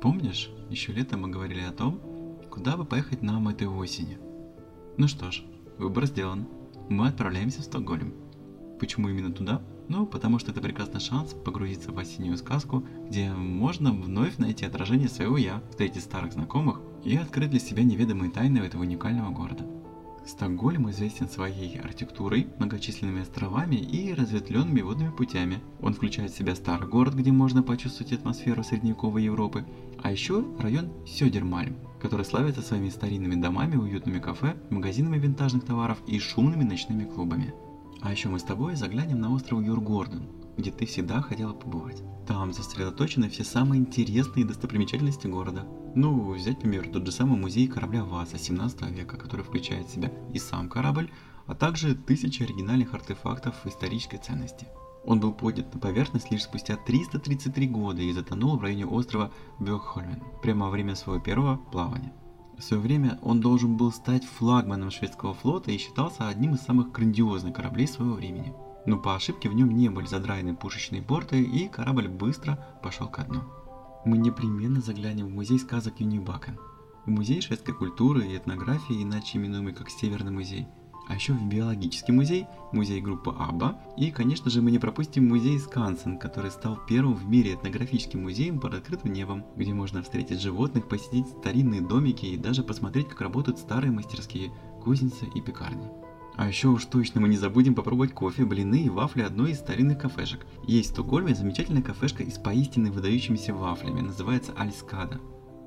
Помнишь, еще летом мы говорили о том, куда бы поехать нам этой осенью? Ну что ж, выбор сделан. Мы отправляемся в Стокгольм. Почему именно туда? Ну, потому что это прекрасный шанс погрузиться в осеннюю сказку, где можно вновь найти отражение своего «я», встретить старых знакомых и открыть для себя неведомые тайны этого уникального города. Стокгольм известен своей архитектурой, многочисленными островами и разветвленными водными путями. Он включает в себя старый город, где можно почувствовать атмосферу средневековой Европы, а еще район Сёдермальм, который славится своими старинными домами, уютными кафе, магазинами винтажных товаров и шумными ночными клубами. А еще мы с тобой заглянем на остров Юргорден, где ты всегда хотела побывать. Там сосредоточены все самые интересные достопримечательности города. Ну, взять, например, тот же самый музей корабля ВАЗа 17 века, который включает в себя и сам корабль, а также тысячи оригинальных артефактов исторической ценности. Он был поднят на поверхность лишь спустя 333 года и затонул в районе острова Бёкхольмен прямо во время своего первого плавания. В свое время он должен был стать флагманом шведского флота и считался одним из самых грандиозных кораблей своего времени. Но по ошибке в нем не были задраены пушечные порты и корабль быстро пошел ко дну. Мы непременно заглянем в музей сказок Юнибакен, в музей шведской культуры и этнографии, иначе именуемый как Северный музей, а еще в биологический музей, музей группы АББА, и, конечно же, мы не пропустим музей Скансен, который стал первым в мире этнографическим музеем под открытым небом, где можно встретить животных, посетить старинные домики и даже посмотреть, как работают старые мастерские, кузницы и пекарни. А еще уж точно мы не забудем попробовать кофе, блины и вафли одной из старинных кафешек. Есть в Стокгольме замечательная кафешка из поистине выдающимися вафлями, называется Альскада.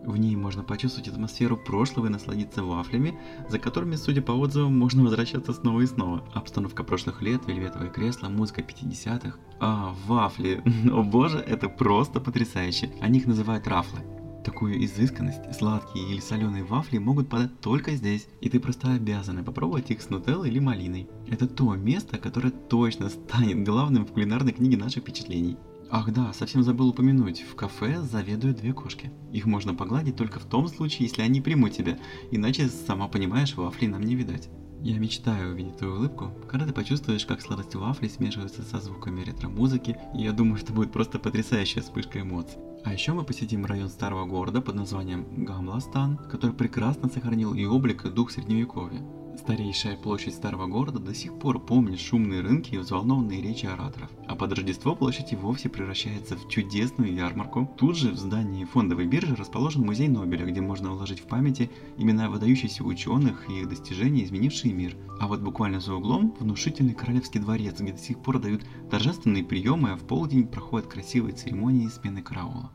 В ней можно почувствовать атмосферу прошлого и насладиться вафлями, за которыми, судя по отзывам, можно возвращаться снова и снова. Обстановка прошлых лет, вельветовое кресло, музыка 50-х. А, вафли. О боже, это просто потрясающе. Они их называют рафлы. Такую изысканность, сладкие или соленые вафли могут подать только здесь, и ты просто обязана попробовать их с нутеллой или малиной. Это то место, которое точно станет главным в кулинарной книге наших впечатлений. Ах да, совсем забыл упомянуть, в кафе заведуют две кошки. Их можно погладить только в том случае, если они примут тебя, иначе, сама понимаешь, вафли нам не видать. Я мечтаю увидеть твою улыбку, когда ты почувствуешь, как сладость вафли смешивается со звуками ретро-музыки, и я думаю, что будет просто потрясающая вспышка эмоций. А еще мы посетим район старого города под названием Гамластан, который прекрасно сохранил и облик, и дух средневековья. Старейшая площадь старого города до сих пор помнит шумные рынки и взволнованные речи ораторов. А под Рождество площадь и вовсе превращается в чудесную ярмарку. Тут же в здании фондовой биржи расположен музей Нобеля, где можно вложить в памяти имена выдающихся ученых и их достижения, изменившие мир. А вот буквально за углом внушительный королевский дворец, где до сих пор дают торжественные приемы, а в полдень проходят красивые церемонии смены караула.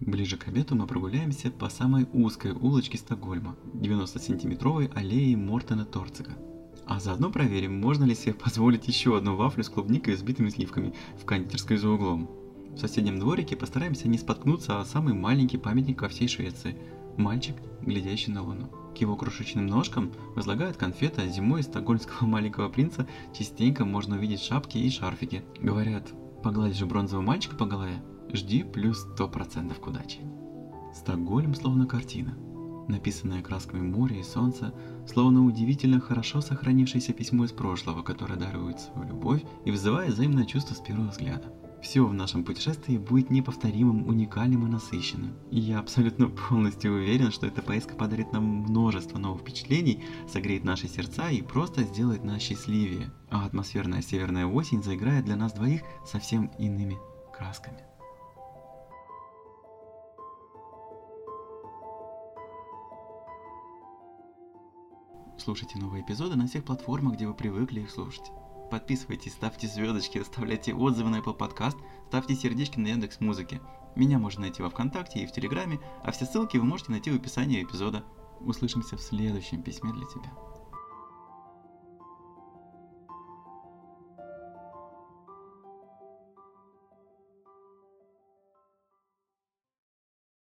Ближе к обеду мы прогуляемся по самой узкой улочке Стокгольма, 90-сантиметровой аллеей Мортена Торцига. А заодно проверим, можно ли себе позволить еще одну вафлю с клубникой и взбитыми сливками в кондитерской за углом. В соседнем дворике постараемся не споткнуться о самый маленький памятник во всей Швеции – мальчик, глядящий на луну. К его крошечным ножкам возлагают конфеты, а зимой из стокгольмского маленького принца частенько можно увидеть шапки и шарфики. Говорят, погладишь бронзового мальчика по голове, Жди плюс 100% к удаче. Стокгольм словно картина, написанная красками моря и солнца, словно удивительно хорошо сохранившееся письмо из прошлого, которое дарует свою любовь и вызывает взаимное чувство с первого взгляда. Все в нашем путешествии будет неповторимым, уникальным и насыщенным. И я абсолютно полностью уверен, что эта поездка подарит нам множество новых впечатлений, согреет наши сердца и просто сделает нас счастливее. А атмосферная северная осень заиграет для нас двоих совсем иными красками. Слушайте новые эпизоды на всех платформах, где вы привыкли их слушать. Подписывайтесь, ставьте звездочки, оставляйте отзывы на Apple Podcast, ставьте сердечки на Яндекс Музыке. Меня можно найти во Вконтакте и в Телеграме, а все ссылки вы можете найти в описании эпизода. Услышимся в следующем письме для тебя.